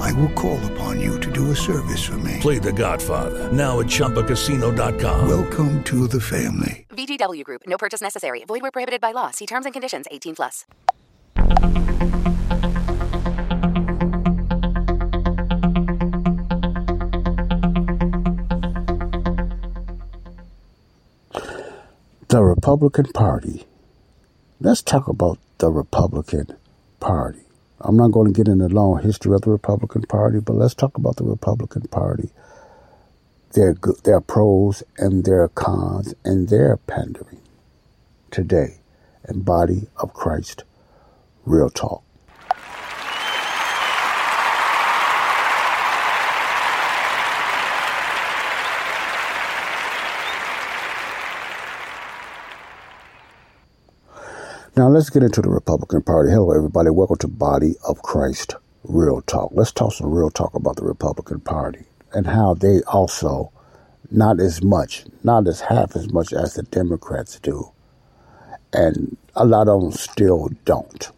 I will call upon you to do a service for me. Play The Godfather now at ChumbaCasino.com. Welcome to the family. VGW Group. No purchase necessary. Void where prohibited by law. See terms and conditions. 18 plus. The Republican Party. Let's talk about the Republican Party. I'm not going to get into the long history of the Republican Party, but let's talk about the Republican Party. Their good, their pros and their cons and their pandering today And Body of Christ Real Talk. Now let's get into the Republican Party. Hello, everybody. Welcome to Body of Christ Real Talk. Let's talk some real talk about the Republican Party and how they also, not as much, not as half as much as the Democrats do, and a lot of them still don't.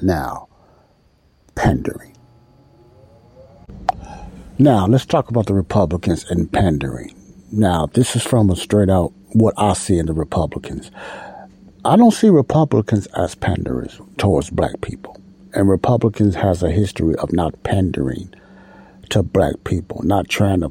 Now, pandering. Now, let's talk about the Republicans and pandering. Now, this is from a straight out what I see in the Republicans. I don't see Republicans as panderers towards black people. And Republicans has a history of not pandering to black people, not trying to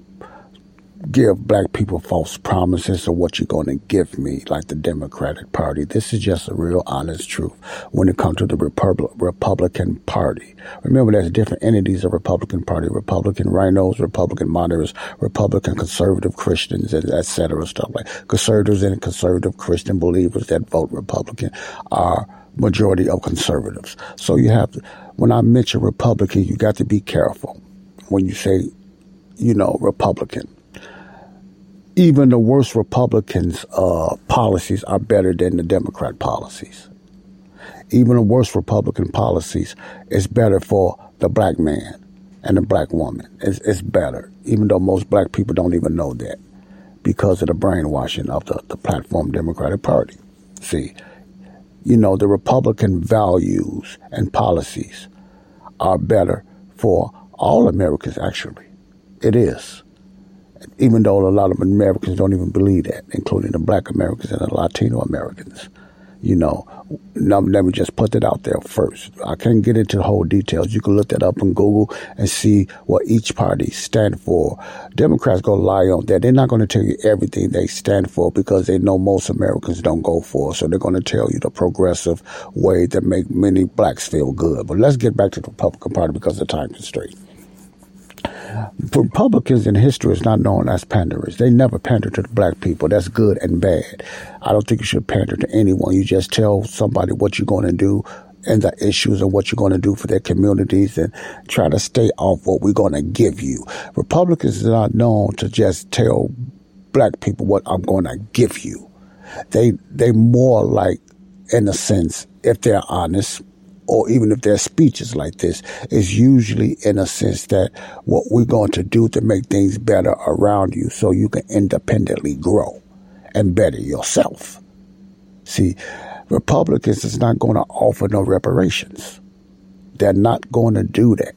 give black people false promises of what you're going to give me, like the Democratic Party. This is just a real honest truth when it comes to the Repub- Republican Party. Remember, there's different entities of Republican Party: Republican RINOs, Republican moderates, Republican conservative Christians, and et cetera, stuff like conservatives and conservative Christian believers that vote Republican are majority of conservatives. So you have to, when I mention Republican, you got to be careful when you say, you know, Republican even the worst Republicans' uh, policies are better than the Democrat policies. Even the worst Republican policies is better for the black man and the black woman. It's, it's better, even though most black people don't even know that because of the brainwashing of the, the platform Democratic Party. See, you know, the Republican values and policies are better for all Americans, actually. It is even though a lot of Americans don't even believe that, including the black Americans and the Latino Americans. You know, let me just put that out there first. I can't get into the whole details. You can look that up on Google and see what each party stand for. Democrats go lie on that. They're not going to tell you everything they stand for because they know most Americans don't go for. So they're going to tell you the progressive way that make many blacks feel good. But let's get back to the Republican Party because the time constraint. Republicans in history is not known as panderers. They never pander to the black people. That's good and bad. I don't think you should pander to anyone. You just tell somebody what you're going to do and the issues and what you're going to do for their communities and try to stay off what we're going to give you. Republicans are not known to just tell black people what I'm going to give you. They, they more like, in a sense, if they're honest, or even if their speeches like this, is usually in a sense that what we're going to do to make things better around you so you can independently grow and better yourself. See, Republicans is not going to offer no reparations. They're not going to do that.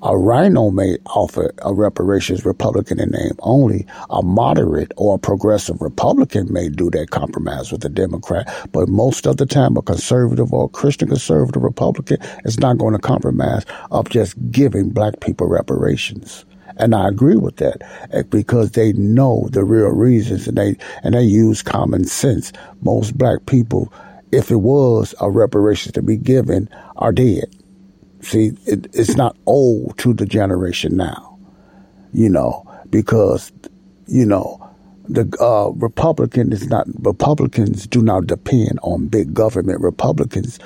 A RINO may offer a reparations Republican in name only. A moderate or a progressive Republican may do that compromise with a Democrat. But most of the time, a conservative or a Christian conservative Republican is not going to compromise of just giving black people reparations. And I agree with that eh, because they know the real reasons and they, and they use common sense. Most black people, if it was a reparations to be given, are dead. See, it, it's not old to the generation now, you know, because, you know, the uh, Republican is not, Republicans do not depend on big government. Republicans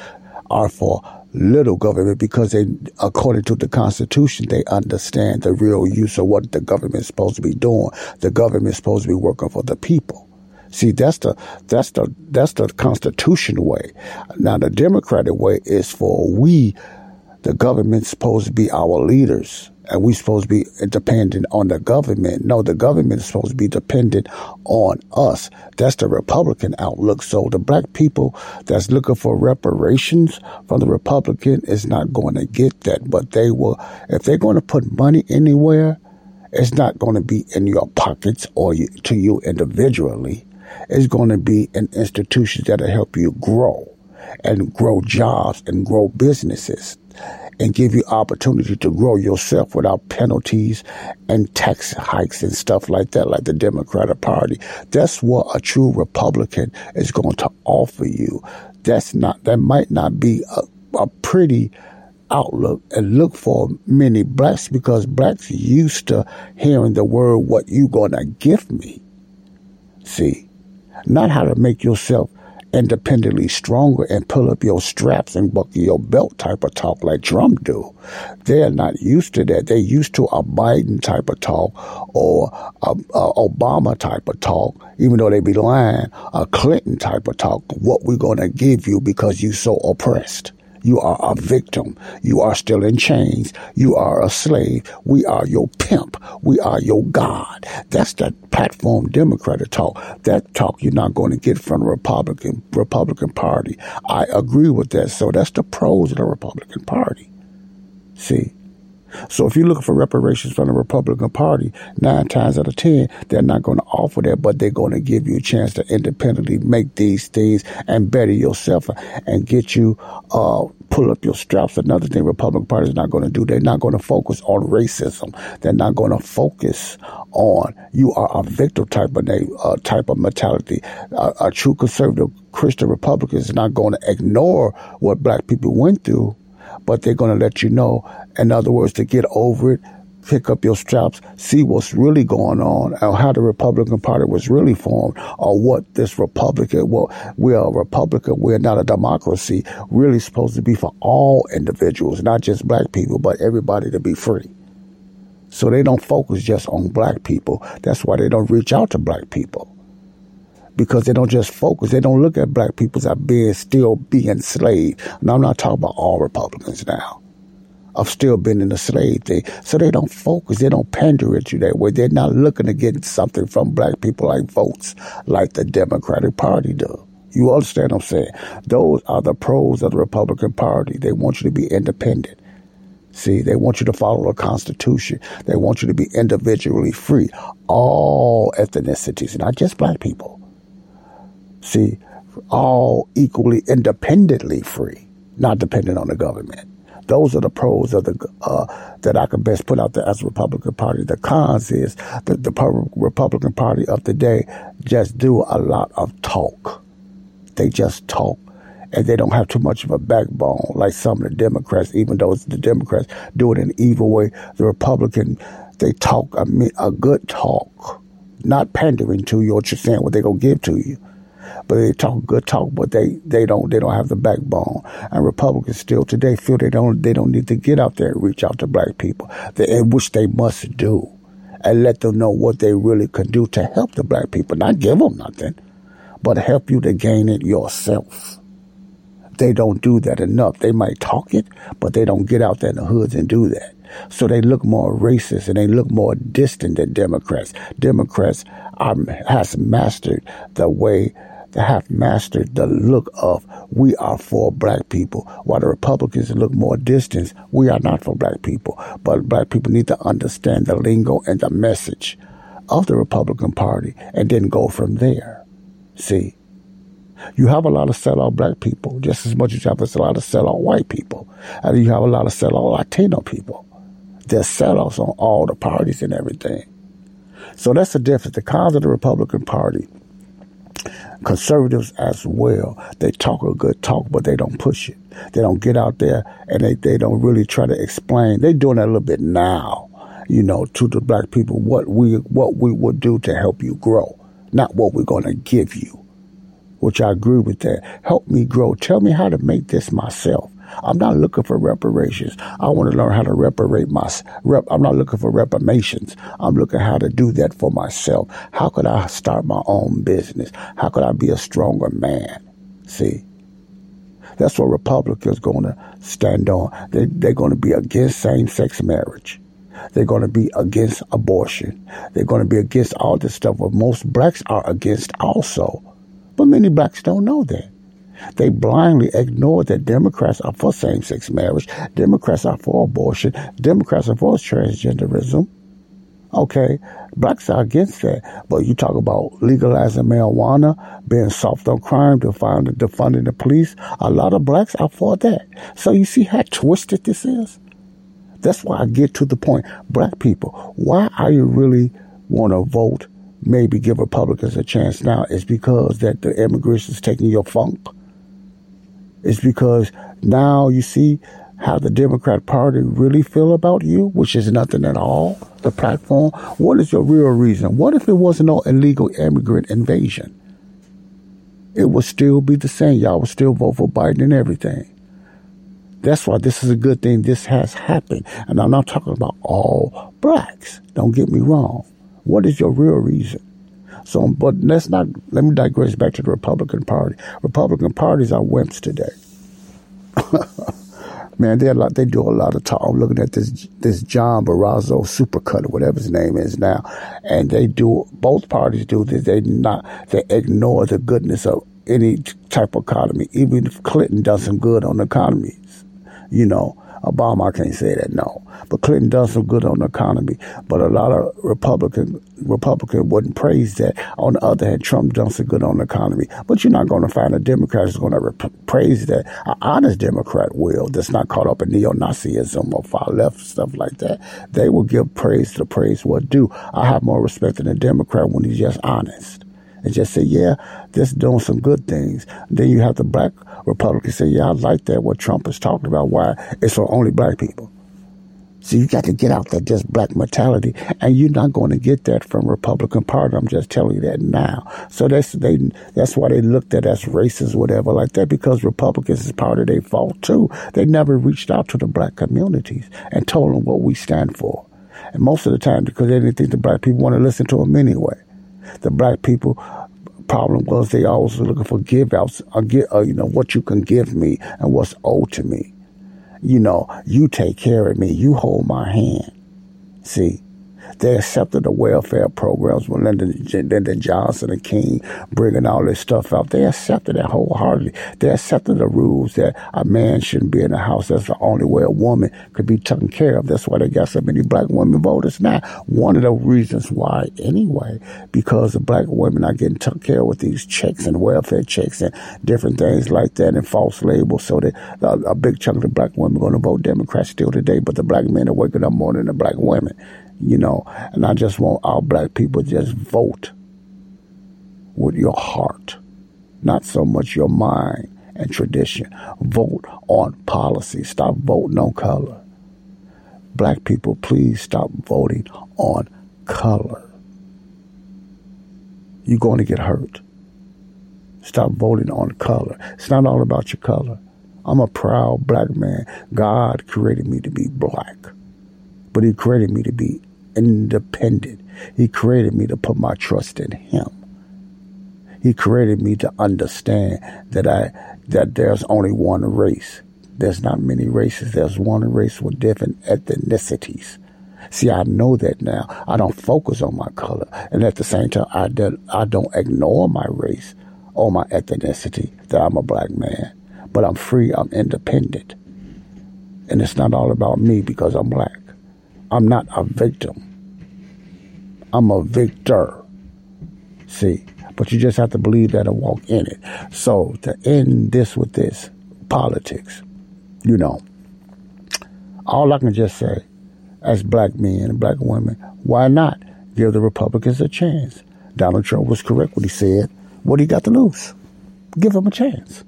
are for little government because they, according to the Constitution, they understand the real use of what the government is supposed to be doing. The government is supposed to be working for the people. See, that's the that's the that's the constitutional way. Now, the democratic way is for we, the government's supposed to be our leaders, and we're supposed to be dependent on the government. No, the government is supposed to be dependent on us. That's the Republican outlook. So the black people that's looking for reparations from the Republican is not going to get that. But they will, if they're going to put money anywhere, it's not going to be in your pockets or you, to you individually It's going to be in institutions that'll help you grow and grow jobs and grow businesses and give you opportunity to grow yourself without penalties and tax hikes and stuff like that, like the Democratic Party. That's what a true Republican is going to offer you. That's not, that might not be a, a pretty outlook and look for many blacks because blacks used to hearing the word, what you gonna give me. See, not how to make yourself independently stronger and pull up your straps and buckle your belt type of talk like Trump do. They're not used to that. They're used to a Biden type of talk or a, a Obama type of talk, even though they be lying, a Clinton type of talk, what we're going to give you because you so oppressed. You are a victim. You are still in chains. You are a slave. We are your pimp. We are your God. That's the platform Democratic talk. That talk you're not going to get from the Republican Republican Party. I agree with that. So that's the pros of the Republican Party. See, so if you're looking for reparations from the Republican Party, nine times out of ten, they're not going to offer that, but they're going to give you a chance to independently make these things and better yourself and get you, uh, pull up your straps. Another thing Republican Party is not going to do. They're not going to focus on racism. They're not going to focus on you are a victim type of uh, type of mentality. A true conservative Christian Republican is not going to ignore what black people went through but they're going to let you know. In other words, to get over it, pick up your straps, see what's really going on, or how the Republican Party was really formed, or what this Republican, well, we're a Republican, we're not a democracy, really supposed to be for all individuals, not just black people, but everybody to be free. So they don't focus just on black people. That's why they don't reach out to black people because they don't just focus. They don't look at black people as being still being enslaved. Now I'm not talking about all Republicans now. I've still been in the slave thing. So they don't focus. They don't pander at you that way. They're not looking to get something from black people like votes, like the Democratic Party do. You understand what I'm saying? Those are the pros of the Republican Party. They want you to be independent. See, they want you to follow the Constitution. They want you to be individually free. All ethnicities, not just black people. See, all equally independently free, not dependent on the government. Those are the pros of the uh, that I can best put out there as a Republican Party. The cons is that the Republican Party of today just do a lot of talk. They just talk, and they don't have too much of a backbone like some of the Democrats. Even though the Democrats do it in an evil way, the Republican they talk a, a good talk, not pandering to you or you're saying what they're gonna give to you but they talk good talk, but they, they don't they don't have the backbone. And Republicans still today feel they don't they don't need to get out there and reach out to black people, they, which they must do, and let them know what they really can do to help the black people. Not give them nothing, but help you to gain it yourself. They don't do that enough. They might talk it, but they don't get out there in the hoods and do that. So they look more racist and they look more distant than Democrats. Democrats are, has mastered the way have mastered the look of we are for black people, while the Republicans look more distant. We are not for black people, but black people need to understand the lingo and the message of the Republican Party and then go from there. See, you have a lot of sellout black people just as much as you have a lot of sellout white people, and you have a lot of sellout Latino people. There's sellouts on all the parties and everything. So that's the difference. The cons of the Republican Party conservatives as well. They talk a good talk, but they don't push it. They don't get out there and they, they don't really try to explain. They're doing that a little bit now, you know, to the black people what we what we would do to help you grow, not what we're to give you. Which I agree with that. Help me grow. Tell me how to make this myself. I'm not looking for reparations. I want to learn how to reparate my, rep, I'm not looking for reparations. I'm looking how to do that for myself. How could I start my own business? How could I be a stronger man? See? That's what Republicans going to stand on. They, they're going to be against same-sex marriage. They're going to be against abortion. They're going to be against all this stuff. What most blacks are against also. But many blacks don't know that. They blindly ignore that Democrats are for same sex marriage, Democrats are for abortion, Democrats are for transgenderism. Okay, blacks are against that. But you talk about legalizing marijuana, being soft on crime, defunding, defunding the police. A lot of blacks are for that. So you see how twisted this is? That's why I get to the point. Black people, why are you really want to vote, maybe give Republicans a chance now? It's because that the immigration is taking your funk. It's because now you see how the Democrat Party really feel about you, which is nothing at all, the platform. What is your real reason? What if it wasn't no illegal immigrant invasion? It would still be the same. Y'all would still vote for Biden and everything. That's why this is a good thing. This has happened. And I'm not talking about all blacks. Don't get me wrong. What is your real reason? So, but let's not, let me digress back to the Republican Party. Republican parties are wimps today. Man, they a lot, they do a lot of talk. I'm looking at this this John Barrasso supercut or whatever his name is now, and they do both parties do this. They not they ignore the goodness of any type of economy. Even if Clinton does some good on the economies, you know, Obama, I can't say that, no. But Clinton does some good on the economy. But a lot of Republican Republican wouldn't praise that. On the other hand, Trump does some good on the economy. But you're not going to find a Democrat who's going to rep- praise that. An honest Democrat will, that's not caught up in neo-Nazism or far left stuff like that. They will give praise to praise what due. I have more respect than a Democrat when he's just honest and just say, yeah, this doing some good things. Then you have the black Republicans say, yeah, I like that, what Trump is talking about, why it's for only black people. So you got to get out that just black mentality, and you're not going to get that from Republican Party. I'm just telling you that now. So that's they. That's why they looked at us racist, whatever, like that, because Republicans is part of their fault too. They never reached out to the black communities and told them what we stand for, and most of the time because they didn't think the black people want to listen to them anyway. The black people problem was they always were looking for give outs, uh, give, uh, you know, what you can give me and what's owed to me. You know, you take care of me, you hold my hand. See, they accepted the welfare programs when Lyndon, Lyndon Johnson and King bringing all this stuff out. They accepted it wholeheartedly. They accepted the rules that a man shouldn't be in the house. That's the only way a woman could be taken care of. That's why they got so many black women voters now. One of the reasons why, anyway, because the black women are getting taken care of with these checks and welfare checks and different things like that and false labels. So that a big chunk of the black women are going to vote Democrat still today, but the black men are waking up more than the black women you know, and I just want all black people just vote with your heart, not so much your mind and tradition. Vote on policy. Stop voting on color. Black people, please stop voting on color. You're going to get hurt. Stop voting on color. It's not all about your color. I'm a proud black man. God created me to be black, but He created me to be independent. He created me to put my trust in Him. He created me to understand that I that there's only one race. There's not many races. There's one race with different ethnicities. See, I know that now. I don't focus on my color, and at the same time, I don't, I don't ignore my race or my ethnicity that I'm a black man. But I'm free. I'm independent, and it's not all about me because I'm black. I'm not a victim. I'm a victor. See, but you just have to believe that and walk in it. So to end this with this politics, you know, all I can just say, as black men and black women, why not give the Republicans a chance? Donald Trump was correct when he said, "What you got to lose? Give them a chance."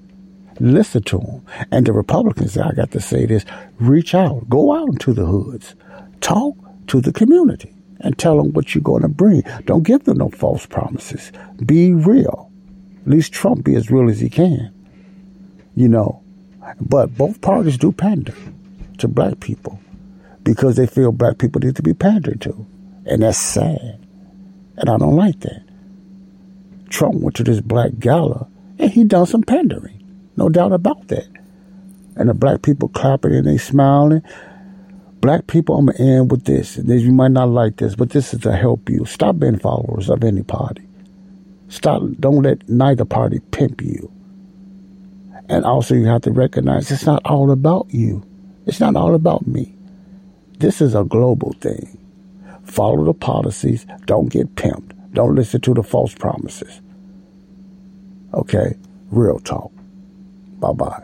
Listen to them. And the Republicans, I got to say this, reach out, go out into the hoods, Talk to the community and tell them what you're going to bring. Don't give them no false promises. Be real. At least Trump be as real as he can. You know, But both parties do pander to black people because they feel black people need to be pandered to. And that's sad. And I don't like that. Trump went to this black gala and he done some pandering. No doubt about that. And the black people clapping and they smiling. Black people, I'm gonna end with this. You might not like this, but this is to help you. Stop being followers of any party. Stop. Don't let neither party pimp you. And also, you have to recognize it's not all about you. It's not all about me. This is a global thing. Follow the policies. Don't get pimped. Don't listen to the false promises. Okay? Real talk. Bye bye.